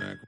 man.